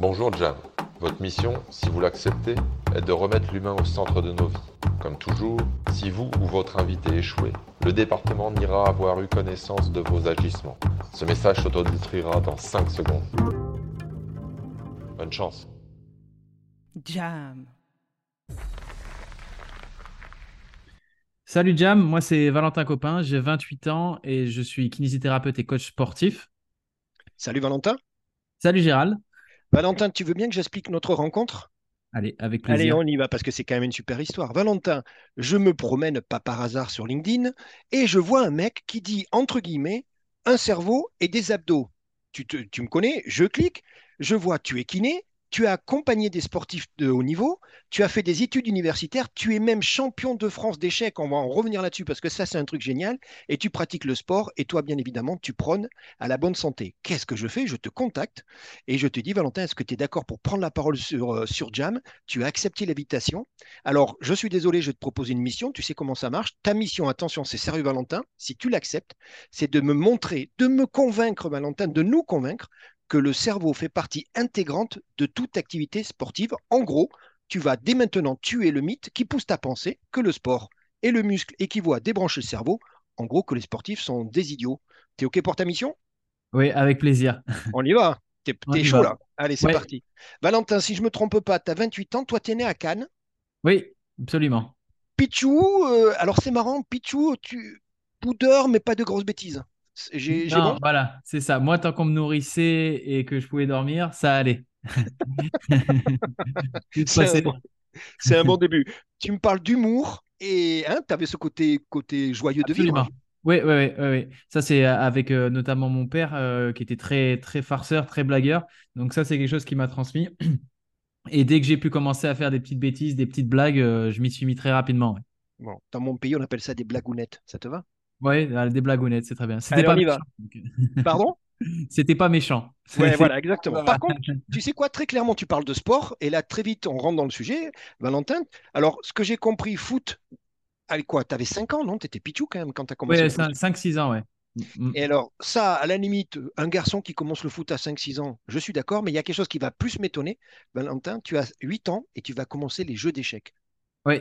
Bonjour Jam. Votre mission, si vous l'acceptez, est de remettre l'humain au centre de nos vies. Comme toujours, si vous ou votre invité échouez, le département n'ira avoir eu connaissance de vos agissements. Ce message s'autodétruira dans 5 secondes. Bonne chance. Jam. Salut Jam, moi c'est Valentin Copin, j'ai 28 ans et je suis kinésithérapeute et coach sportif. Salut Valentin. Salut Gérald. Valentin, tu veux bien que j'explique notre rencontre? Allez, avec plaisir. Allez, on y va parce que c'est quand même une super histoire. Valentin, je me promène pas par hasard sur LinkedIn et je vois un mec qui dit, entre guillemets, un cerveau et des abdos. Tu, te- tu me connais, je clique, je vois, tu es kiné, tu as accompagné des sportifs de haut niveau, tu as fait des études universitaires, tu es même champion de France d'échecs, on va en revenir là-dessus parce que ça c'est un truc génial, et tu pratiques le sport, et toi bien évidemment tu prônes à la bonne santé. Qu'est-ce que je fais? Je te contacte et je te dis, Valentin, est-ce que tu es d'accord pour prendre la parole sur, euh, Jam? Tu as accepté l'invitation? Alors, je suis désolé, je te proposer une mission. Tu sais comment ça marche? Ta mission, attention, c'est sérieux, Valentin. Si tu l'acceptes, c'est de me montrer, de me convaincre, Valentin, de nous convaincre que le cerveau fait partie intégrante de toute activité sportive. En gros, tu vas dès maintenant tuer le mythe qui pousse ta pensée que le sport et le muscle équivaut à débrancher le cerveau. En gros, que les sportifs sont des idiots. T'es OK pour ta mission? Oui, avec plaisir. On y va. T'es y chaud va. là. Allez, c'est Ouais. parti. Valentin, si je me trompe pas, tu as 28 ans, toi tu es né à Cannes? Oui, absolument. Pichou, euh, alors c'est marrant, Pichou, tu poudeur, mais pas de grosses bêtises. J'ai bon voilà, c'est ça. Moi, tant qu'on me nourrissait et que je pouvais dormir, ça allait. C'est un bon- un début. Tu me parles d'humour et hein, tu avais ce côté, côté joyeux de vivre. Oui, oui, oui, oui, oui. Ça, c'est euh, avec euh, notamment mon père euh, qui était très, très farceur, très blagueur. Donc, ça, c'est quelque chose qui m'a transmis. Et dès que j'ai pu commencer à faire des petites bêtises, des petites blagues, euh, je m'y suis mis très rapidement. ouais. Bon, dans mon pays, on appelle ça des blagounettes. Ça te va? Euh, des blagounettes, c'est très bien. C'était pas on y va. méchant. Pardon? C'était pas méchant. Ouais, voilà, exactement. Par contre, tu sais quoi, très clairement, tu parles de sport, et là, très vite, on rentre dans le sujet, Valentin. Alors, ce que j'ai compris, foot, allez, quoi, tu avais 5 ans, non? Tu étais Pichou quand même quand tu as commencé foot. 5-6 ans, ouais. Mm. Et alors, ça, à la limite, un garçon qui commence le foot à 5-6 ans, je suis d'accord, mais il y a quelque chose qui va plus m'étonner. Valentin, tu as 8 ans et tu vas commencer les jeux d'échecs. Oui,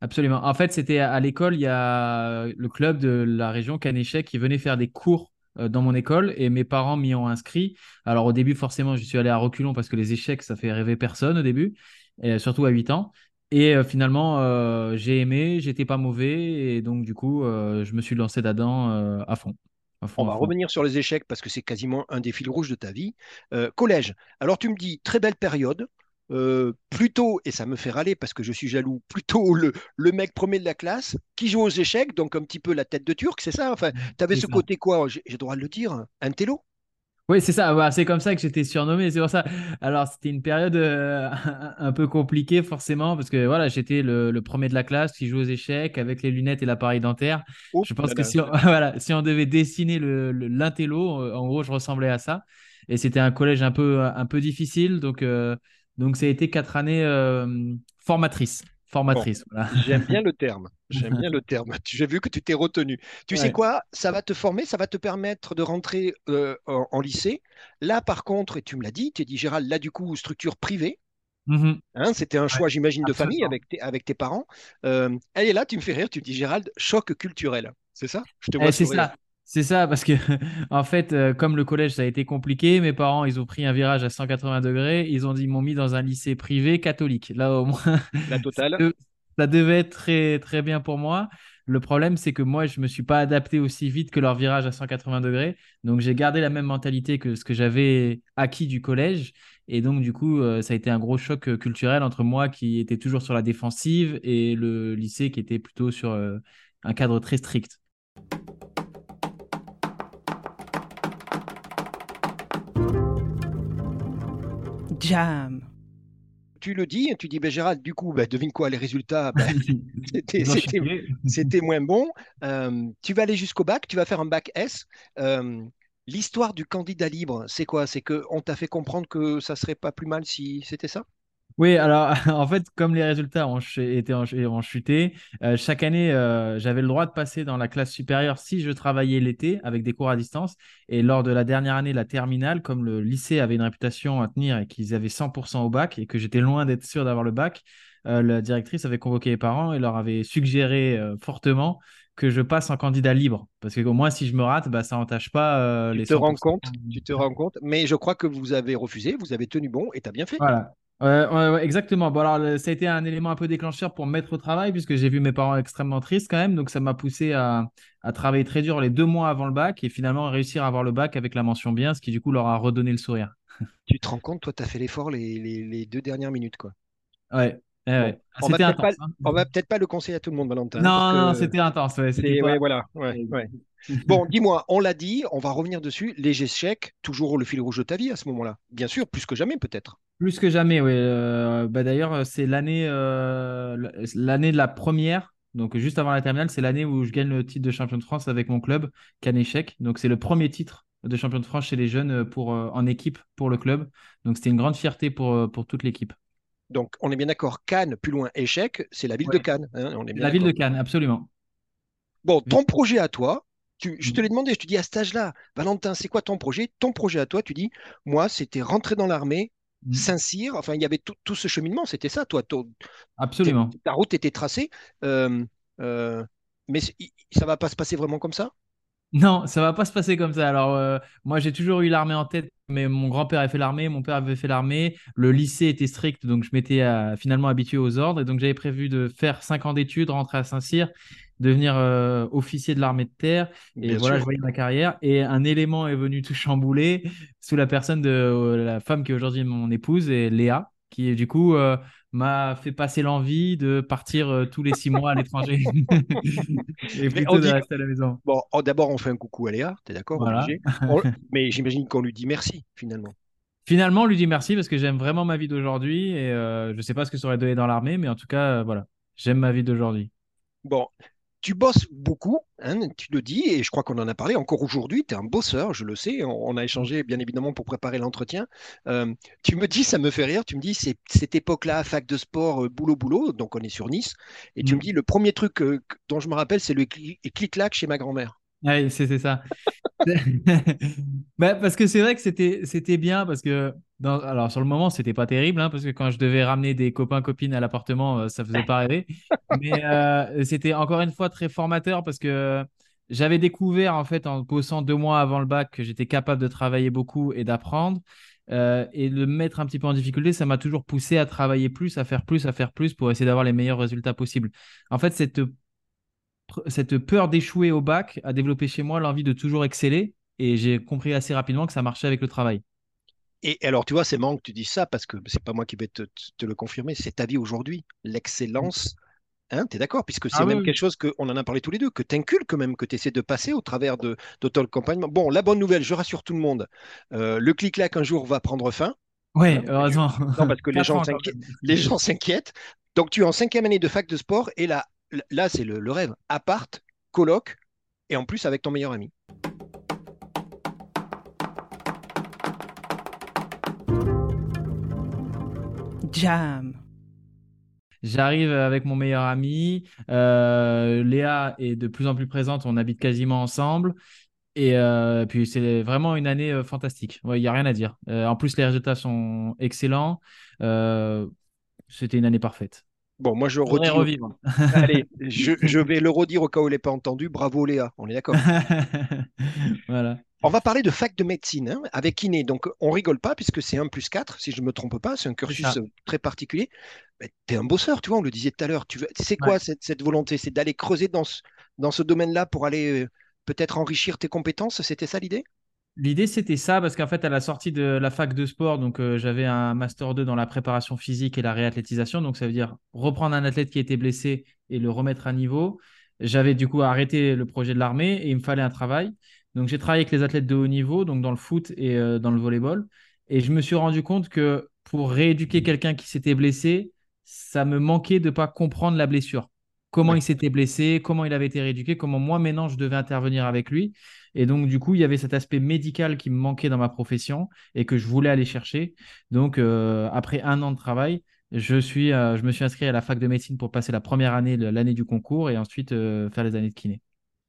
absolument. En fait, c'était à l'école, il y a le club de la région Canéchec qui venait faire des cours euh, dans mon école et mes parents m'y ont inscrit. Alors au début, forcément, je suis allé à reculons parce que les échecs, ça fait rêver personne au début, et surtout à 8 ans. Et euh, finalement, euh, j'ai aimé, j'étais pas mauvais et donc du coup, euh, je me suis lancé là-dedans euh, à fond. À fond, On va revenir sur les échecs parce que c'est quasiment un des fils rouges de ta vie. Euh, collège. Alors, tu me dis, très belle période. Euh, plutôt, et ça me fait râler parce que je suis jaloux, plutôt le, le mec premier de la classe qui joue aux échecs, donc un petit peu la tête de turc, c'est ça? Enfin, tu avais ce ça. côté quoi? J'ai le droit de le dire Un télo? Oui, c'est ça. C'est comme ça que j'étais surnommé. C'est pour ça. Alors, c'était une période euh, un peu compliquée, forcément, parce que voilà, j'étais le, le premier de la classe qui joue aux échecs avec les lunettes et l'appareil dentaire. Oh Je pense là que là. si on, voilà, si on devait dessiner le, le- l'intello, euh, en gros, je ressemblais à ça. Et c'était un collège un peu, un peu difficile. Donc, euh, donc ça a été quatre années euh, formatrices. Formatrices, voilà. J'aime bien le terme. J'aime bien le terme. J'ai vu que tu t'es retenu. Tu sais quoi? Ça va te former, ça va te permettre de rentrer euh, en, en lycée. Là, par contre, et tu me l'as dit, tu as dit, Gérald, là, du coup, structure privée. Mhm. Hein, c'était un choix, j'imagine, de famille avec tes, avec tes parents. Euh, elle est là, tu me fais rire, tu me dis, Gérald, choc culturel. C'est ça? Je te Eh, vois c'est ça. C'est ça, parce que en fait, euh, comme le collège, ça a été compliqué, mes parents, ils ont pris un virage à 180 degrés. Ils ont dit, ils m'ont mis dans un lycée privé catholique. Là, au moins, La ça, totale. ça devait être très, très bien pour moi. Le problème, c'est que moi, je ne me suis pas adapté aussi vite que leur virage à 180 degrés. Donc, j'ai gardé la même mentalité que ce que j'avais acquis du collège. Et donc, du coup, euh, ça a été un gros choc euh, culturel entre moi qui était toujours sur la défensive et le lycée qui était plutôt sur euh, un cadre très strict. Jam. Tu le dis, tu dis, ben, Gérald, du coup, ben, devine quoi, les résultats, ben, c'était moins bon. Euh, tu vas aller jusqu'au bac, tu vas faire un bac S. Euh, L'histoire du candidat libre, c'est quoi? C'est qu'on t'a fait comprendre que ça serait pas plus mal si c'était ça? Oui, alors en fait, comme les résultats ont, ch- été en, ont chuté, euh, chaque année, euh, j'avais le droit de passer dans la classe supérieure si je travaillais l'été avec des cours à distance. Et lors de la dernière année, la terminale, comme le lycée avait une réputation à tenir et qu'ils avaient 100% au bac et que j'étais loin d'être sûr d'avoir le bac, euh, la directrice avait convoqué les parents et leur avait suggéré fortement que je passe en candidat libre. Parce que au moins, si je me rate, bah, ça n'entache pas euh, Tu les te rends 100%. compte, tu te rends compte, mais je crois que vous avez refusé, vous avez tenu bon et tu as bien fait. Voilà. Ouais, ouais, ouais, exactement. Bon, alors, le- ça a été un élément un peu déclencheur pour me mettre au travail, puisque j'ai vu mes parents extrêmement tristes quand même. Donc, ça m'a poussé à, à travailler très dur les deux mois avant le bac et finalement réussir à avoir le bac avec la mention bien, ce qui du coup leur a redonné le sourire. Tu te rends compte, toi, tu as fait l'effort les, les- les deux dernières minutes, quoi. Ouais, ouais, Bon, ouais. Ah, on va C'était peut-être pas, intense. hein. on va peut-être pas le conseiller à tout le monde, Valentin, Non, non, que c'était intense. Ouais, c'était c'est- pas- ouais, voilà, ouais, ouais. Bon, dis-moi, on l'a dit, on va revenir dessus. Les échecs, toujours le fil rouge de ta vie à ce moment-là. Bien sûr, plus que jamais, peut-être. Plus que jamais, oui. Euh, bah, d'ailleurs, c'est l'année euh, l'année de la première. Donc, juste avant la terminale, c'est l'année où je gagne le titre de champion de France avec mon club, Cannes-Échec. Donc, c'est le premier titre de champion de France chez les jeunes pour, euh, en équipe pour le club. Donc, c'était une grande fierté pour, pour toute l'équipe. Donc, on est bien d'accord, Cannes, plus loin, échec, c'est la ville Ouais. de Cannes. hein, on est bien La ville de. Cannes, absolument. Bon, ton projet à toi, tu- je te Mhm. l'ai demandé, je te dis à cet âge-là, Valentin, c'est quoi ton projet? Ton projet à toi, tu dis, moi, c'était rentrer dans l'armée, Mhm. Saint-Cyr, enfin, il y avait tout, tout ce cheminement, c'était ça, toi, ton- Absolument. ta route était tracée, euh, euh, mais ça va pas se passer vraiment comme ça? Non, ça va pas se passer comme ça. Alors, euh, moi, j'ai toujours eu l'armée en tête, mais mon grand-père a fait l'armée, mon père avait fait l'armée. Le lycée était strict, donc je m'étais euh, finalement habitué aux ordres. Et donc, j'avais prévu de faire cinq ans d'études, rentrer à Saint-Cyr, devenir euh, officier de l'armée de terre. Et Bien voilà, sûr. je voyais ma carrière. Et un élément est venu tout chambouler sous la personne de euh, la femme qui est aujourd'hui mon épouse, et Léa, qui du coup euh, m'a fait passer l'envie de partir euh, tous les six mois à l'étranger et plutôt on de dit- rester à la maison. Bon, oh, d'abord, on fait un coucou à Léa, t'es d'accord, Voilà. obligé. On- mais j'imagine qu'on lui dit merci, finalement. Finalement, on lui dit merci parce que j'aime vraiment ma vie d'aujourd'hui et euh, je ne sais pas ce que ça aurait donné dans l'armée, mais en tout cas, voilà, j'aime ma vie d'aujourd'hui. Bon, tu bosses beaucoup, hein, tu le dis, et je crois qu'on en a parlé encore aujourd'hui, tu es un bosseur, je le sais, on, on a échangé bien évidemment pour préparer l'entretien. Euh, tu me dis, ça me fait rire, tu me dis, c'est cette époque-là, fac de sport, euh, boulot, boulot, donc on est sur Nice, et tu Mm. me dis, le premier truc euh, dont je me rappelle, c'est le cli- clic-clac chez ma grand-mère. Oui, c'est ça. Bah, parce que c'est vrai que c'était bien parce que alors sur le moment c'était pas terrible hein, parce que quand je devais ramener des copains copines à l'appartement euh, ça faisait pas rêver. Mais euh, c'était encore une fois très formateur parce que j'avais découvert en fait en bossant deux mois avant le bac que j'étais capable de travailler beaucoup et d'apprendre. Euh, et le mettre un petit peu en difficulté ça m'a toujours poussé à travailler plus à faire plus à faire plus pour essayer d'avoir les meilleurs résultats possibles. En fait cette cette peur d'échouer au bac a développé chez moi l'envie de toujours exceller et j'ai compris assez rapidement que ça marchait avec le travail. Et alors, tu vois, c'est marrant que tu dises ça, parce que c'est pas moi qui vais te, te le confirmer, c'est ta vie aujourd'hui, l'excellence. Hein, tu es d'accord? Puisque c'est Ah oui, même oui. quelque chose qu'on en a parlé tous les deux, que tu inculques même, que tu essaies de passer au travers de, de ton accompagnement. Bon, la bonne nouvelle, je rassure tout le monde, euh, le clic-clac un jour va prendre fin. Ouais, Hein, heureusement. Non, parce que les gens. Les gens s'inquiètent. Donc, tu es en cinquième année de fac de sport et là, là c'est le, le rêve. Appart, coloc et en plus avec ton meilleur ami. Jam. J'arrive avec mon meilleur ami. euh, Léa est de plus en plus présente. On habite quasiment ensemble. Et euh, puis, c'est vraiment une année euh, fantastique. Il n'y a rien à dire. Euh, en plus, les résultats sont excellents. Euh, C'était une année parfaite. Bon, moi, je redis. revivre. Allez, je, je vais le redire au cas où il n'est pas entendu. Bravo Léa, on est d'accord. voilà. On va parler de fac de médecine hein, avec kiné. Donc, on rigole pas puisque c'est 1 plus 4, si je ne me trompe pas. C'est un cursus très particulier. tu es un bosseur, tu vois, on le disait tout à l'heure. Tu veux- C'est quoi Ouais. cette, cette volonté? C'est d'aller creuser dans ce, dans ce domaine-là pour aller euh, peut-être enrichir tes compétences? C'était ça l'idée? L'idée, c'était ça, parce qu'en fait, à la sortie de la fac de sport, donc euh, j'avais un master 2 dans la préparation physique et la réathlétisation. Donc, ça veut dire reprendre un athlète qui était blessé et le remettre à niveau. J'avais du coup arrêté le projet de l'armée et il me fallait un travail. Donc, j'ai travaillé avec les athlètes de haut niveau, donc dans le foot et euh, dans le volleyball. Et je me suis rendu compte que pour rééduquer quelqu'un qui s'était blessé, ça me manquait de ne pas comprendre la blessure. Comment Ouais. il s'était blessé, comment il avait été rééduqué, comment moi maintenant je devais intervenir avec lui. Et donc, du coup, il y avait cet aspect médical qui me manquait dans ma profession et que je voulais aller chercher. Donc, euh, après un an de travail, Je, suis, euh, je me suis inscrit à la fac de médecine pour passer la première année, l'année du concours, et ensuite euh, faire les années de kiné.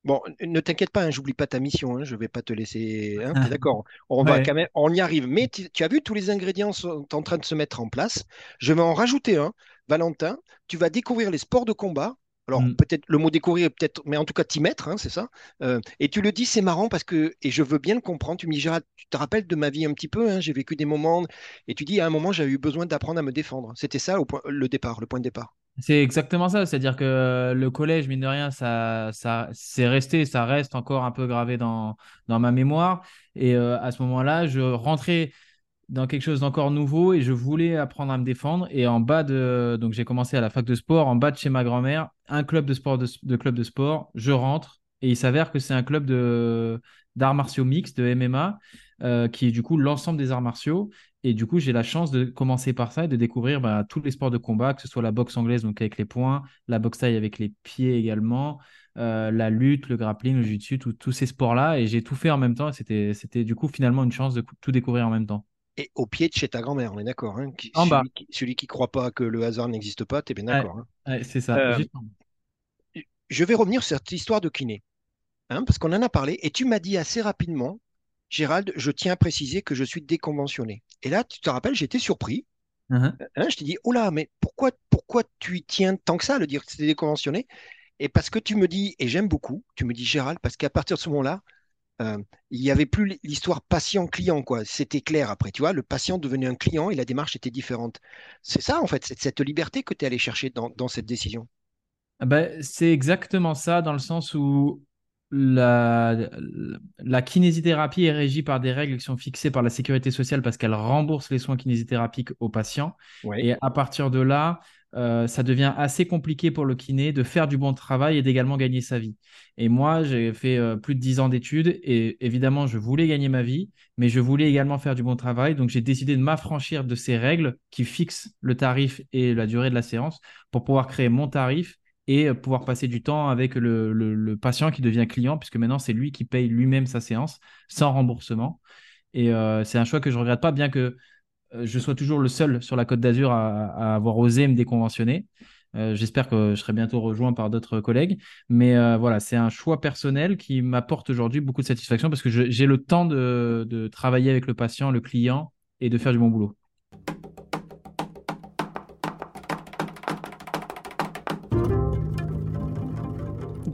Bon, ne t'inquiète pas, hein, j'oublie pas ta mission, hein, je vais pas te laisser. Hein, d'accord, on va quand même, on y arrive. Mais tu, as vu, tous les ingrédients sont en train de se mettre en place. Je vais en rajouter un. Valentin, tu vas découvrir les sports de combat. Alors mm. peut-être le mot découvrir, peut-être, mais en tout cas t'y mettre, c'est ça. Euh, et tu le dis, c'est marrant parce que, et je veux bien le comprendre. Tu me dis, Gérald, tu te rappelles de ma vie un petit peu. j'ai vécu des moments, et tu dis, à un moment, j'avais eu besoin d'apprendre à me défendre. C'était ça le départ, le point de départ. C'est exactement ça, c'est-à-dire que le collège, mine de rien, ça, ça c'est resté, ça reste encore un peu gravé dans, dans ma mémoire. Et euh, à ce moment-là, je rentrais dans quelque chose d'encore nouveau et je voulais apprendre à me défendre. Et en bas de, donc j'ai commencé à la fac de sport, en bas de chez ma grand-mère, un club de sport de, club de sport. Je rentre et il s'avère que c'est un club de d'arts martiaux mixtes, de MMA, euh, qui est du coup l'ensemble des arts martiaux. Et du coup, j'ai la chance de commencer par ça et de découvrir bah, tous les sports de combat, que ce soit la boxe anglaise, donc avec les poings, la boxe taille avec les pieds également, euh, la lutte, le grappling, le jiu-jitsu, tous ces sports-là. Et j'ai tout fait en même temps. C'était, c'était du coup finalement une chance de tout découvrir en même temps. Et au pied de chez ta grand-mère, on est d'accord. Hein, en celui, bas. Qui, celui qui croit pas que le hasard n'existe pas, tu es bien d'accord. Hein. c'est ça. Euh, je vais revenir sur cette histoire de kiné. Hein, parce qu'on en a parlé. Et tu m'as dit assez rapidement Gérald, je tiens à préciser que je suis déconventionné. Et là, tu te rappelles, j'étais surpris. Uh-huh. Hein, je t'ai dit, oh là, mais pourquoi, pourquoi tu y tiens tant que ça à le dire que c'était déconventionné? Et parce que tu me dis, et j'aime beaucoup, tu me dis, Gérald, parce qu'à partir de ce moment-là, euh, il n'y avait plus l'histoire patient-client, quoi. C'était clair après, tu vois, le patient devenait un client et la démarche était différente. C'est ça, en fait, c'est cette liberté que tu es allé chercher dans, dans cette décision. Ben, c'est exactement ça, dans le sens où la, la, kinésithérapie est régie par des règles qui sont fixées par la sécurité sociale parce qu'elle rembourse les soins kinésithérapiques aux patients. Et à partir de là, euh, ça devient assez compliqué pour le kiné de faire du bon travail et d'également gagner sa vie. Et moi, j'ai fait euh, plus de 10 ans d'études et évidemment, je voulais gagner ma vie, mais je voulais également faire du bon travail. Donc, j'ai décidé de m'affranchir de ces règles qui fixent le tarif et la durée de la séance pour pouvoir créer mon tarif et euh, pouvoir passer du temps avec le, patient qui devient client, puisque maintenant c'est lui qui paye lui-même sa séance sans remboursement. Et c'est un choix que je ne regrette pas, bien que je sois toujours le seul sur la Côte d'Azur à, avoir osé me déconventionner. J'espère que je serai bientôt rejoint par d'autres collègues. Mais voilà, c'est un choix personnel qui m'apporte aujourd'hui beaucoup de satisfaction parce que j'ai le temps de travailler avec le patient, le client et de faire du bon boulot.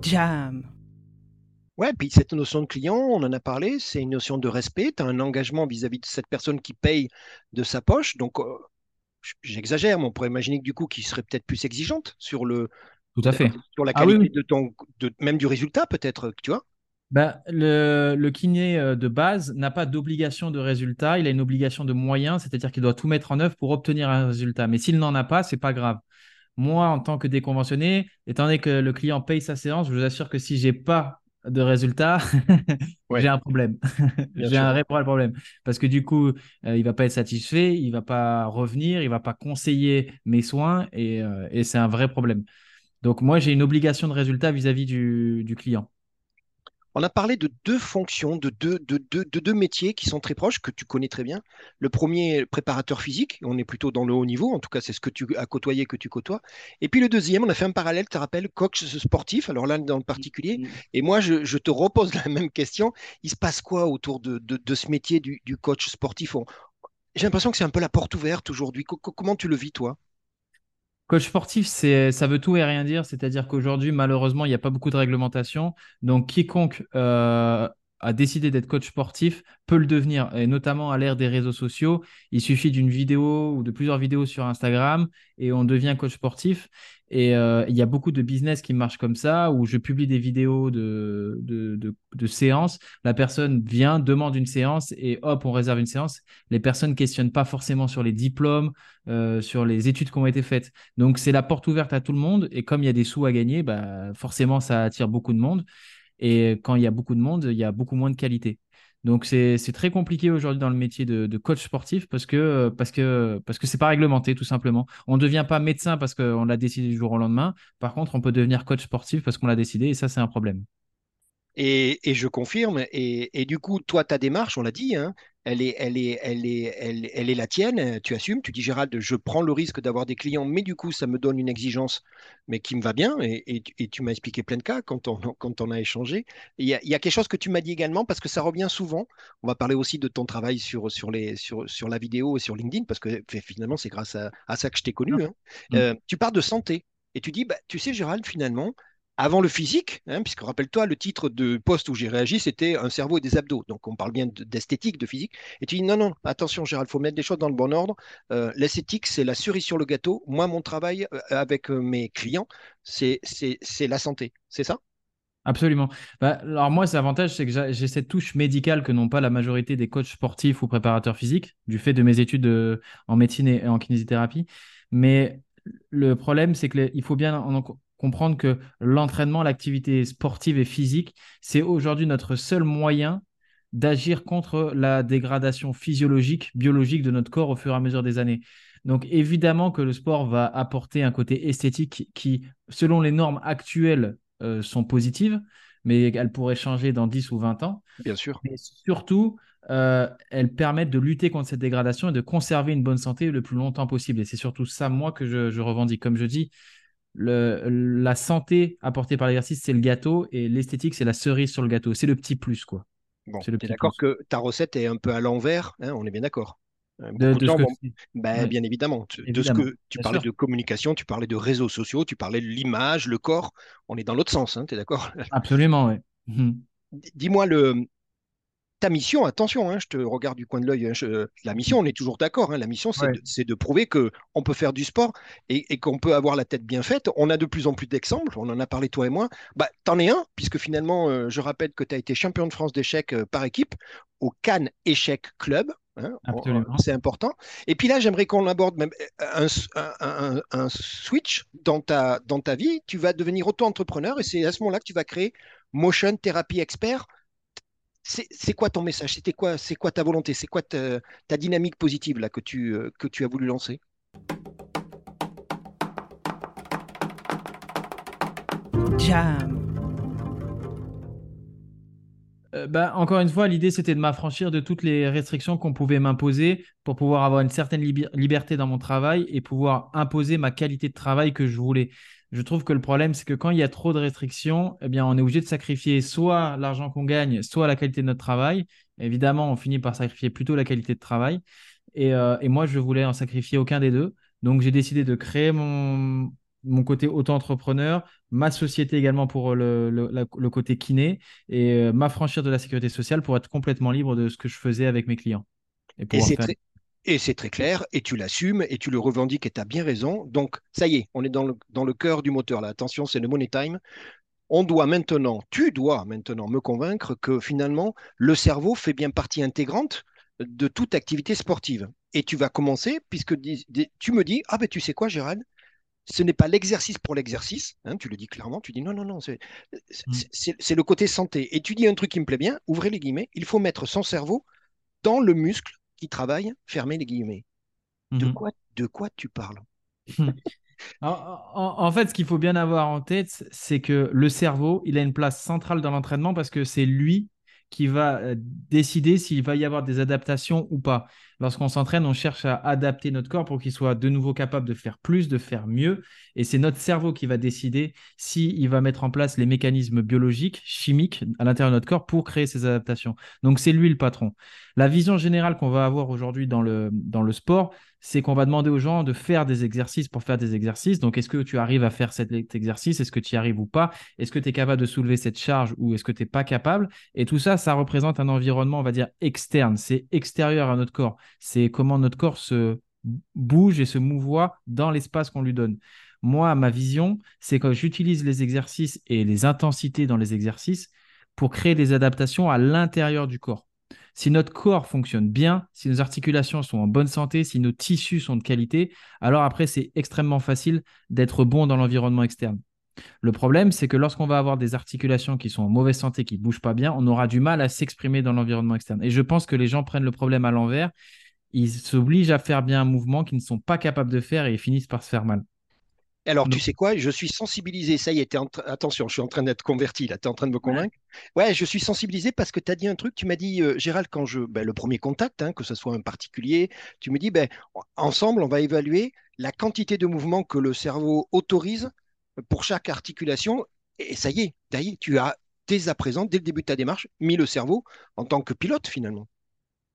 Jam. Ouais, puis cette notion de client, on en a parlé, c'est une notion de respect. Tu as un engagement vis-à-vis de cette personne qui paye de sa poche. Donc, euh, j'exagère, mais on pourrait imaginer que du coup, qui serait peut-être plus exigeante sur le. Tout à fait. Sur la ah qualité de ton, de, même du résultat, peut-être, tu vois. Ben, le, le, kiné euh, de base n'a pas d'obligation de résultat, il a une obligation de moyens, c'est-à-dire qu'il doit tout mettre en œuvre pour obtenir un résultat. Mais s'il n'en a pas, c'est pas grave. Moi, en tant que déconventionné, étant donné que le client paye sa séance, je vous assure que si j'ai pas de résultat, j'ai un problème. j'ai un réel problème. Parce que du coup, il euh, il va pas être satisfait, il va pas revenir, il va pas conseiller mes soins et, euh, et c'est un vrai problème. Donc moi, j'ai une obligation de résultat vis-à-vis du, du client. On a parlé de deux fonctions, de deux, de, deux métiers qui sont très proches, que tu connais très bien. Le premier, préparateur physique, on est plutôt dans le haut niveau, en tout cas c'est ce que tu as côtoyé, que tu côtoies. Et puis le deuxième, on a fait un parallèle, tu te rappelles, coach sportif, alors là dans le particulier. Mm-hmm. Et moi, je, te repose la même question. Il se passe quoi autour de, ce métier du, coach sportif? J'ai l'impression que c'est un peu la porte ouverte aujourd'hui. Comment tu le vis, toi? Coach sportif, c'est, ça veut tout et rien dire. C'est-à-dire qu'aujourd'hui, malheureusement, il n'y a pas beaucoup de réglementation. Donc, quiconque euh, a décidé d'être coach sportif peut le devenir, et notamment à l'ère des réseaux sociaux. Il suffit d'une vidéo ou de plusieurs vidéos sur Instagram et on devient coach sportif. Et euh, il y a beaucoup de business qui marchent comme ça, où je publie des vidéos de, de, séances. La personne vient, demande une séance et hop, on réserve une séance. Les personnes ne questionnent pas forcément sur les diplômes, euh, sur les études qui ont été faites. Donc, c'est la porte ouverte à tout le monde. Et comme il y a des sous à gagner, bah, forcément, ça attire beaucoup de monde. Et quand il y a beaucoup de monde, il y a beaucoup moins de qualité. Donc c'est très compliqué aujourd'hui dans le métier de, coach sportif parce que parce que parce que c'est pas réglementé tout simplement. On ne devient pas médecin parce qu'on l'a décidé du jour au lendemain. Par contre, on peut devenir coach sportif parce qu'on l'a décidé et ça c'est un problème. Et, je confirme. Et, du coup, toi, ta démarche, on l'a dit, hein, elle est, elle est, elle est, elle, elle est la tienne. Tu assumes. Tu dis, Gérald, je prends le risque d'avoir des clients, mais du coup, ça me donne une exigence, mais qui me va bien. Et, et- et tu m'as expliqué plein de cas quand on, quand on a échangé. Il y a, il y a quelque chose que tu m'as dit également, parce que ça revient souvent. On va parler aussi de ton travail sur, sur, les, sur, sur la vidéo et sur LinkedIn, parce que finalement, c'est grâce à, à ça que je t'ai connu. hein. Mm. Euh, tu parles de santé. Et tu dis, bah, tu sais, Gérald, finalement, avant le physique, hein, puisque rappelle-toi, le titre de poste où j'ai réagi, c'était un cerveau et des abdos. Donc on parle bien de- d'esthétique, de physique. Et tu dis, non, non, attention, Gérald, il faut mettre les choses dans le bon ordre. Euh, l'esthétique, c'est la cerise sur le gâteau. Moi, mon travail euh, avec euh, mes clients, c'est la santé. C'est ça? Absolument. Bah, alors moi, l'avantage, c'est que j'ai cette touche médicale que n'ont pas la majorité des coachs sportifs ou préparateurs physiques, du fait de mes études en médecine et en kinésithérapie. Mais le problème, c'est qu'il faut bien en- en comprendre que l'entraînement, l'activité sportive et physique, c'est aujourd'hui notre seul moyen d'agir contre la dégradation physiologique, biologique de notre corps au fur et à mesure des années. Donc évidemment que le sport va apporter un côté esthétique qui, selon les normes actuelles, euh, sont positives, mais elles pourraient changer dans 10 ou 20 ans. Bien sûr. Mais surtout, euh, elles permettent de lutter contre cette dégradation et de conserver une bonne santé le plus longtemps possible. Et c'est surtout ça, moi, que je, je revendique. Comme je dis, le, la santé apportée par l'exercice, c'est le gâteau et l'esthétique, c'est la cerise sur le gâteau. C'est le petit plus, quoi. Bon, C'est le tu es d'accord plus. que ta recette est un peu à l'envers, hein, on est bien d'accord. Euh, De, Ben, Ouais, bien évidemment, tu- de ce que tu bien parlais sûr. de communication, tu parlais de réseaux sociaux, tu parlais de l'image, le corps, on est dans l'autre sens, tu es d'accord? Absolument, oui. Dis-moi le ta mission, attention, hein, je te regarde du coin de l'œil, hein, la mission, on est toujours d'accord, hein, la mission, c'est Ouais. de, prouver que on peut faire du sport et, et qu'on peut avoir la tête bien faite. On a de plus en plus d'exemples, on en a parlé toi et moi. Bah, t'en es un, puisque finalement, euh, je rappelle que tu as été champion de France d'échecs euh, par équipe au Cannes Échecs Club. c'est important. Et puis là, j'aimerais qu'on aborde même un, un- un- un switch dans ta, dans ta vie. Tu vas devenir auto-entrepreneur et c'est à ce moment-là que tu vas créer Motion Therapy Expert. C'est quoi ton message? C'était quoi, c'est quoi ta volonté? C'est quoi ta, ta dynamique positive là que tu, euh, que tu as voulu lancer? Jam. Euh, bah, encore une fois, l'idée, c'était de m'affranchir de toutes les restrictions qu'on pouvait m'imposer pour pouvoir avoir une certaine liberté dans mon travail et pouvoir imposer ma qualité de travail que je voulais. Je trouve que le problème, c'est que quand il y a trop de restrictions, eh bien, on est obligé de sacrifier soit l'argent qu'on gagne, soit la qualité de notre travail. Évidemment, on finit par sacrifier plutôt la qualité de travail. Et, euh, et moi, je voulais en sacrifier aucun des deux. Donc, j'ai décidé de créer mon, mon côté auto-entrepreneur, ma société également pour le, le- la- le côté kiné et euh, m'affranchir de la sécurité sociale pour être complètement libre de ce que je faisais avec mes clients. Et Et c'est faire... très, clair, et tu l'assumes, et tu le revendiques, et tu as bien raison. Donc, ça y est, on est dans le, dans le cœur du moteur là. Attention, c'est le money time. On doit maintenant, tu dois maintenant me convaincre que finalement, le cerveau fait bien partie intégrante de toute activité sportive. Et tu vas commencer, puisque tu me dis, ah ben tu sais quoi, Gérald, ce n'est pas l'exercice pour l'exercice, hein, tu le dis clairement, tu dis non, non, non, c'est Mm. c'est- le côté santé. Et tu dis un truc qui me plaît bien, ouvrez les guillemets, il faut mettre son cerveau dans le muscle qui travaille, fermez les guillemets. De Mhm. quoi, de quoi tu parles? En, en- en fait, ce qu'il faut bien avoir en tête, c'est que le cerveau, il a une place centrale dans l'entraînement parce que c'est lui qui va euh, décider s'il va y avoir des adaptations ou pas. Lorsqu'on s'entraîne, on cherche à adapter notre corps pour qu'il soit de nouveau capable de faire plus, de faire mieux. Et c'est notre cerveau qui va décider s'il va mettre en place les mécanismes biologiques, chimiques à l'intérieur de notre corps pour créer ces adaptations. Donc c'est lui le patron. La vision générale qu'on va avoir aujourd'hui dans le, dans le sport, c'est qu'on va demander aux gens de faire des exercices pour faire des exercices. Donc, est-ce que tu arrives à faire cet exercice? Est-ce que tu y arrives ou pas? Est-ce que tu es capable de soulever cette charge ou est-ce que tu n'es pas capable? Et tout ça, ça représente un environnement, on va dire, externe. C'est extérieur à notre corps. C'est comment notre corps se bouge et se mouvoie dans l'espace qu'on lui donne. Moi, ma vision, c'est que j'utilise les exercices et les intensités dans les exercices pour créer des adaptations à l'intérieur du corps. Si notre corps fonctionne bien, si nos articulations sont en bonne santé, si nos tissus sont de qualité, alors après, c'est extrêmement facile d'être bon dans l'environnement externe. Le problème, c'est que lorsqu'on va avoir des articulations qui sont en mauvaise santé, qui ne bougent pas bien, on aura du mal à s'exprimer dans l'environnement externe. Et je pense que les gens prennent le problème à l'envers. Ils s'obligent à faire bien un mouvement qu'ils ne sont pas capables de faire et ils finissent par se faire mal. Alors, tu sais quoi, je suis sensibilisé, ça y est, en attention, je suis en train d'être converti, là, tu es en train de me convaincre? Ouais, je suis sensibilisé parce que tu as dit un truc, tu m'as dit, euh, Gérald, quand je, ben, le premier contact, hein, que ce soit un particulier, tu me dis, ben, ensemble, on va évaluer la quantité de mouvements que le cerveau autorise pour chaque articulation. Et ça y est, tu as dès à présent, dès le début de ta démarche, mis le cerveau en tant que pilote finalement.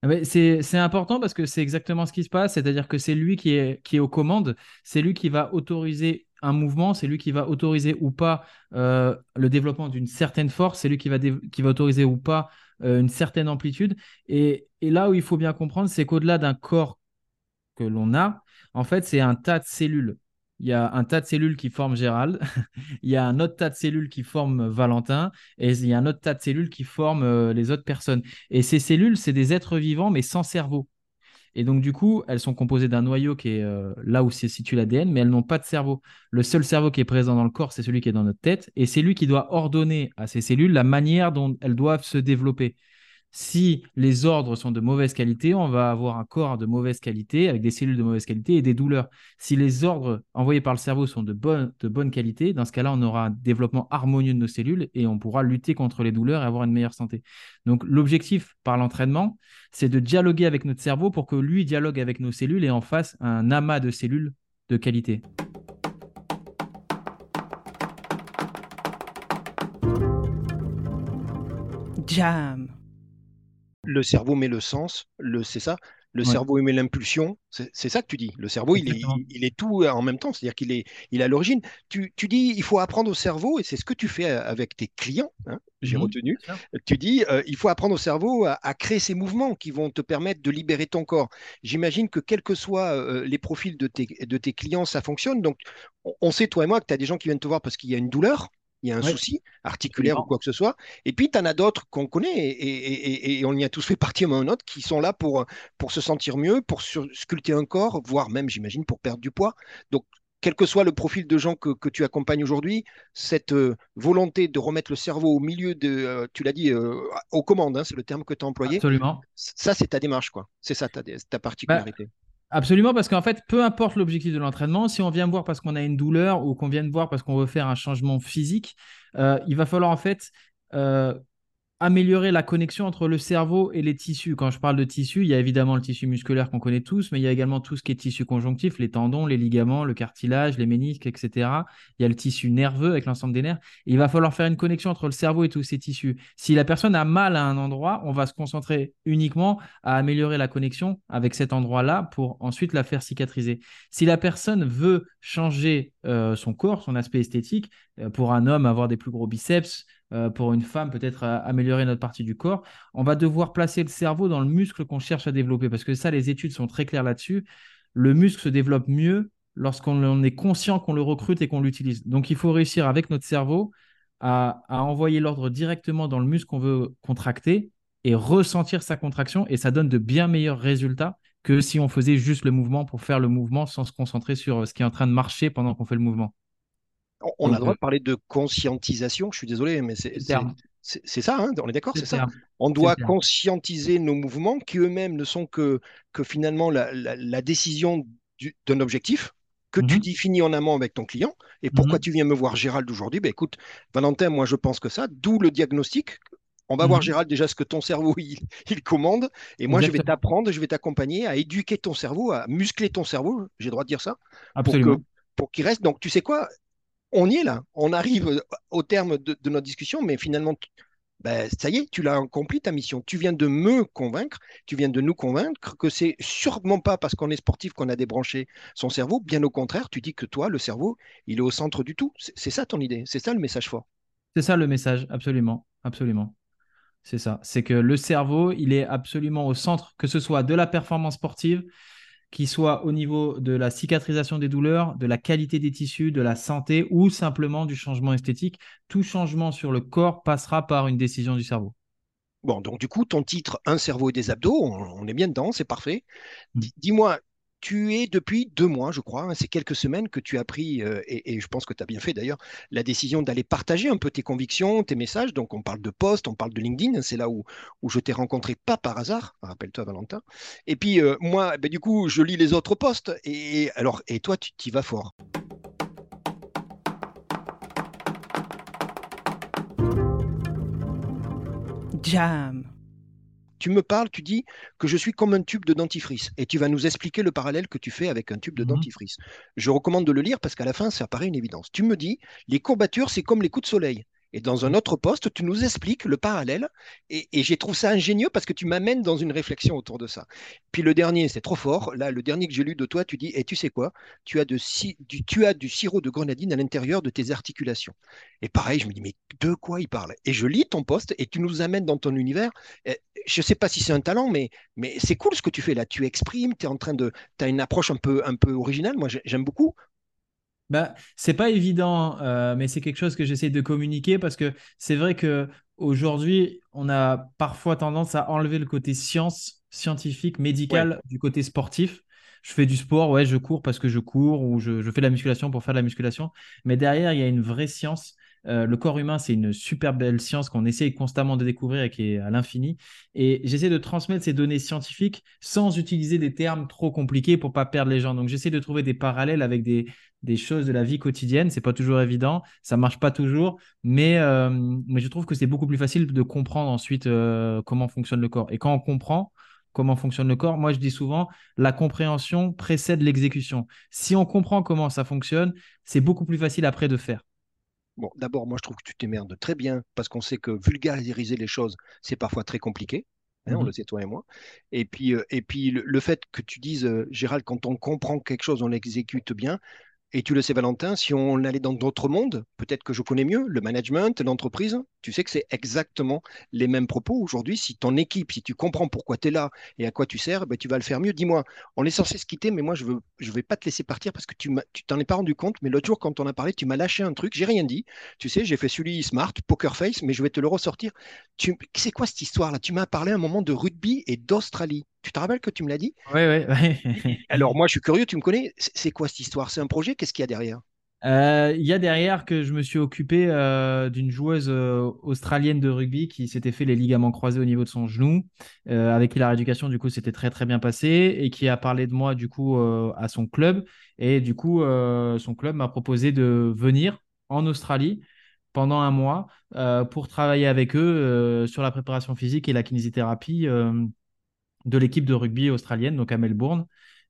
Ah ben, C'est important parce que c'est exactement ce qui se passe, c'est-à-dire que c'est lui qui est, qui est aux commandes, c'est lui qui va autoriser un mouvement, c'est lui qui va autoriser ou pas euh, le développement d'une certaine force, c'est lui qui va, qui va autoriser ou pas euh, une certaine amplitude. Et là où il faut bien comprendre, c'est qu'au-delà d'un corps que l'on a, en fait, c'est un tas de cellules. Il y a un tas de cellules qui forment Gérald, il y a un autre tas de cellules qui forment Valentin, et il y a un autre tas de cellules qui forment euh, les autres personnes. Et ces cellules, c'est des êtres vivants, mais sans cerveau. Et donc, du coup, elles sont composées d'un noyau qui est euh, là où se situe l'ADN, mais elles n'ont pas de cerveau. Le seul cerveau qui est présent dans le corps, c'est celui qui est dans notre tête, et c'est lui qui doit ordonner à ces cellules la manière dont elles doivent se développer. Si les ordres sont de mauvaise qualité, on va avoir un corps de mauvaise qualité, avec des cellules de mauvaise qualité et des douleurs. Si les ordres envoyés par le cerveau sont de bonne, qualité, dans ce cas-là, on aura un développement harmonieux de nos cellules et on pourra lutter contre les douleurs et avoir une meilleure santé. Donc l'objectif par l'entraînement, c'est de dialoguer avec notre cerveau pour que lui dialogue avec nos cellules et en fasse un amas de cellules de qualité. Jam. Le cerveau met le sens, le, c'est ça. Le Ouais. cerveau émet l'impulsion, c'est ça que tu dis. Le cerveau, il est, Exactement. il, il est tout en même temps, c'est-à-dire qu'il est, il est à l'origine. Tu, tu dis, il faut apprendre au cerveau, et c'est ce que tu fais avec tes clients, hein, j'ai Mhm, retenu. Tu dis, euh, il faut apprendre au cerveau à, à créer ces mouvements qui vont te permettre de libérer ton corps. J'imagine que quels que soient euh, les profils de tes, de tes clients, ça fonctionne. Donc, on, on sait, toi et moi, que tu as des gens qui viennent te voir parce qu'il y a une douleur, il y a un Ouais. souci articulaire ou quoi que ce soit. Et puis, tu en as d'autres qu'on connaît, et, et- et- et on y a tous fait partie à un moment ou un autre, qui sont là pour, pour se sentir mieux, pour sculpter un corps, voire même, j'imagine, pour perdre du poids. Donc, quel que soit le profil de gens que, que tu accompagnes aujourd'hui, cette euh, volonté de remettre le cerveau au milieu de, euh, tu l'as dit, euh, aux commandes, hein, c'est le terme que tu as employé, Absolument. ça, c'est ta démarche, quoi. C'est ça ta, ta particularité. Absolument, parce qu'en fait, peu importe l'objectif de l'entraînement, si on vient me voir parce qu'on a une douleur ou qu'on vient me voir parce qu'on veut faire un changement physique, euh, il va falloir en fait euh, améliorer la connexion entre le cerveau et les tissus. Quand je parle de tissu, il y a évidemment le tissu musculaire qu'on connaît tous, mais il y a également tout ce qui est tissu conjonctif, les tendons, les ligaments, le cartilage, les ménisques, etc. Il y a le tissu nerveux avec l'ensemble des nerfs. Il va falloir faire une connexion entre le cerveau et tous ces tissus. Si la personne a mal à un endroit, on va se concentrer uniquement à améliorer la connexion avec cet endroit-là pour ensuite la faire cicatriser. Si la personne veut changer euh, son corps, son aspect esthétique, pour un homme avoir des plus gros biceps, euh, pour une femme peut-être euh, améliorer notre partie du corps, on va devoir placer le cerveau dans le muscle qu'on cherche à développer parce que ça, les études sont très claires là-dessus. Le muscle se développe mieux lorsqu'on est conscient qu'on le recrute et qu'on l'utilise. Donc il faut réussir avec notre cerveau à, à envoyer l'ordre directement dans le muscle qu'on veut contracter et ressentir sa contraction et ça donne de bien meilleurs résultats que si on faisait juste le mouvement pour faire le mouvement sans se concentrer sur euh, ce qui est en train de marcher pendant qu'on fait le mouvement. On, a le droit euh, de parler de conscientisation, je suis désolé, mais c'est ça, hein, on est d'accord, C'est ça? On doit conscientiser nos mouvements qui eux-mêmes ne sont que, que finalement la, la- la décision du- d'un objectif que tu Mhm. définis en amont avec ton client. Et pourquoi Mhm. tu viens me voir Gérald aujourd'hui? Ben écoute, Valentin, moi je pense que ça, d'où le diagnostic. On va voir Mhm. Gérald déjà ce que ton cerveau il, il commande. Et moi je vais t'apprendre, je vais t'accompagner à éduquer ton cerveau, à muscler ton cerveau, j'ai le droit de dire ça, Absolument. pour qu'il reste. Donc tu sais quoi? On y est là. On arrive au terme de, notre discussion, mais finalement, ben, ça y est, tu l'as accompli ta mission. Tu viens de me convaincre, tu viens de nous convaincre que c'est sûrement pas parce qu'on est sportif qu'on a débranché son cerveau. Bien au contraire, tu dis que toi, le cerveau, il est au centre du tout. C'est ça ton idée, c'est ça le message fort. C'est ça le message, absolument, absolument. C'est ça. C'est que le cerveau, il est absolument au centre, que ce soit de la performance sportive, qu'il soit au niveau de la cicatrisation des douleurs, de la qualité des tissus, de la santé ou simplement du changement esthétique. Tout changement sur le corps passera par une décision du cerveau. Bon, donc du coup, ton titre, Un cerveau et des abdos, on, on est bien dedans, c'est parfait. Mm. Dis- Dis-moi, tu es depuis deux mois, je crois, hein, c'est quelques semaines que tu as pris, euh, et, je pense que tu as bien fait d'ailleurs, la décision d'aller partager un peu tes convictions, tes messages. Donc on parle de post, on parle de LinkedIn, hein, c'est là où, je t'ai rencontré, pas par hasard, rappelle-toi Valentin. Et puis euh, moi, eh ben, du coup, je lis les autres posts, et, alors, et toi, tu t'y vas fort. Jam tu me parles, tu dis que je suis comme un tube de dentifrice et tu vas nous expliquer le parallèle que tu fais avec un tube de Mhm. dentifrice. Je recommande de le lire parce qu'à la fin, ça paraît une évidence. Tu me dis, les courbatures, c'est comme les coups de soleil. Et dans un autre poste, tu nous expliques le parallèle et, j'ai trouvé ça ingénieux parce que tu m'amènes dans une réflexion autour de ça. Puis le dernier, c'est trop fort. Là, le dernier que j'ai lu de toi, tu dis, et tu sais quoi? Tu as, du, sirop de grenadine à l'intérieur de tes articulations. Et pareil, je me dis, mais de quoi il parle? Et je lis ton poste et tu nous amènes dans ton univers. Et je ne sais pas si c'est un talent, mais, c'est cool ce que tu fais là. Tu exprimes, tu en train de. Tu as une approche un peu, un peu originale. Moi, j'ai- j'aime beaucoup. Bah, c'est pas évident, euh, mais c'est quelque chose que j'essaie de communiquer parce que c'est vrai que aujourd'hui, on a parfois tendance à enlever le côté science, scientifique, médical du côté sportif. Je fais du sport, ouais, je cours parce que je cours ou je, je fais de la musculation pour faire de la musculation. Mais derrière, il y a une vraie science. Euh, le corps humain, c'est une super belle science qu'on essaye constamment de découvrir et qui est à l'infini. Et j'essaie de transmettre ces données scientifiques sans utiliser des termes trop compliqués pour pas perdre les gens. Donc, j'essaie de trouver des parallèles avec des, choses de la vie quotidienne. C'est pas toujours évident, ça marche pas toujours, mais, euh, je trouve que c'est beaucoup plus facile de comprendre ensuite euh, comment fonctionne le corps. Et quand on comprend comment fonctionne le corps, moi je dis souvent, la compréhension précède l'exécution. Si on comprend comment ça fonctionne, c'est beaucoup plus facile après de faire. Bon, d'abord, moi, je trouve que tu t'émerdes très bien parce qu'on sait que vulgariser les choses, c'est parfois très compliqué. Hein, On Mhm. le sait, toi et moi. Et puis, euh, et puis le, le fait que tu dises, euh, Gérald, quand on comprend quelque chose, on l'exécute bien. Et tu le sais, Valentin, si on allait dans d'autres mondes, peut-être que je connais mieux le management, l'entreprise, tu sais que c'est exactement les mêmes propos. Aujourd'hui, si ton équipe, si tu comprends pourquoi tu es là et à quoi tu sers, ben, tu vas le faire mieux. Dis-moi, on est censé se quitter, mais moi, je je vais pas te laisser partir parce que tu t'en es pas rendu compte. Mais l'autre jour, quand on a parlé, tu m'as lâché un truc, j'ai rien dit. Tu sais, j'ai fait celui smart, poker face, mais je vais te le ressortir. C'est quoi cette histoire-là? Tu m'as parlé un moment de rugby et d'Australie. Tu te rappelles que tu me l'as dit? Oui, oui, oui. Alors, moi, je suis curieux, tu me connais. C'est quoi cette histoire? C'est un projet? Qu'est-ce qu'il y a derrière? Euh, Il y a derrière que je me suis occupé euh, d'une joueuse euh, australienne de rugby qui s'était fait les ligaments croisés au niveau de son genou, avec qui la rééducation du coup s'était très très bien passée et qui a parlé de moi du coup à son club et du coup son club m'a proposé de venir en Australie pendant un mois pour travailler avec eux sur la préparation physique et la kinésithérapie de l'équipe de rugby australienne, donc à Melbourne.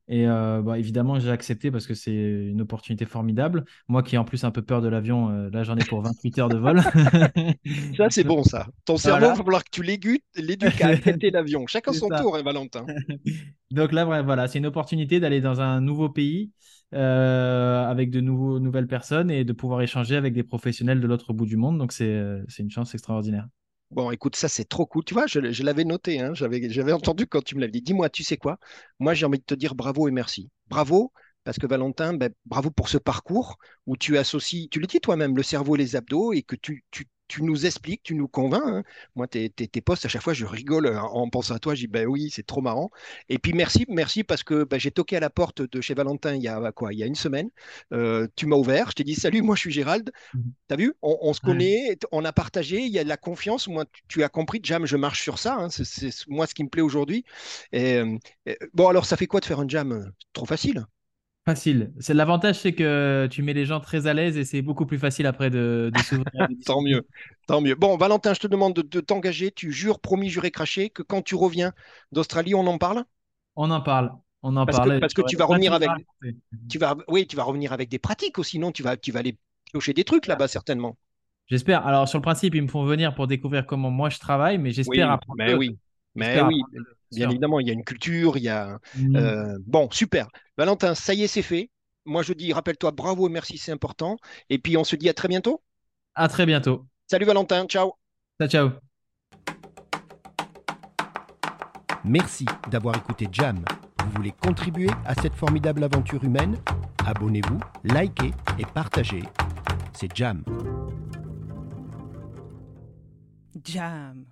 Et euh, bah, évidemment, j'ai accepté parce que c'est une opportunité formidable. Moi qui ai en plus un peu peur de l'avion, euh, là j'en ai pour 28 heures de vol. Ça, c'est bon, ça. Ton cerveau, il va falloir que tu l'éduques à accepter l'avion. Chacun son ça. tour, hein, Valentin. Donc là, voilà, c'est une opportunité d'aller dans un nouveau pays euh, avec de nouveaux, nouvelles personnes et de pouvoir échanger avec des professionnels de l'autre bout du monde. Donc c'est une chance extraordinaire. Bon, écoute, ça, c'est trop cool. Tu vois, je, l'avais noté, hein, j'avais, entendu quand tu me l'avais dit. Dis-moi, tu sais quoi? Moi, j'ai envie de te dire bravo et merci. Bravo, parce que Valentin, ben, bravo pour ce parcours où tu associes, tu le dis toi-même, le cerveau et les abdos et que tu, tu nous expliques, tu nous convaincs. hein. Moi, tes, tes, tes posts, à chaque fois, je rigole euh, en pensant à toi. Je dis, ben oui, c'est trop marrant. Et puis, merci, merci parce que ben, j'ai toqué à la porte de chez Valentin il y a quoi? Il y a une semaine. Euh, tu m'as ouvert. Je t'ai dit, salut, moi, je suis Gérald. T'as vu? On, on se Ouais. connaît, on a partagé, il y a de la confiance. Moi, tu, tu as compris, Jam, je marche sur ça. hein. C'est moi ce qui me plaît aujourd'hui. Et, euh, et, bon, alors, ça fait quoi de faire un Jam? Trop facile. Facile. C'est l'avantage, c'est que tu mets les gens très à l'aise et c'est beaucoup plus facile après de, de s'ouvrir. Tant mieux. Tant mieux. Bon, Valentin, je te demande de, de t'engager. Tu jures, promis, juré, craché, que quand tu reviens d'Australie, on en parle? On en parle. On en Parce que- parle. parce que tu vas revenir avec-. Tu vas, oui, tu vas revenir avec des pratiques aussi, non? Tu vas, tu vas aller piocher des trucs là-bas, certainement. J'espère. Alors, sur le principe, ils me font venir pour découvrir comment moi je travaille, mais j'espère apprendre. mais oui. Mais oui, bien sûr. évidemment, il y a une culture, il y a. Mm. Euh, bon, super. Valentin, ça y est, c'est fait. Moi, je dis, rappelle-toi, bravo et merci, c'est important. Et puis, on se dit à très bientôt. À très bientôt. Salut Valentin, ciao. Ciao, ciao. Merci d'avoir écouté Jam. Vous voulez contribuer à cette formidable aventure humaine? Abonnez-vous, likez et partagez. C'est Jam. Jam.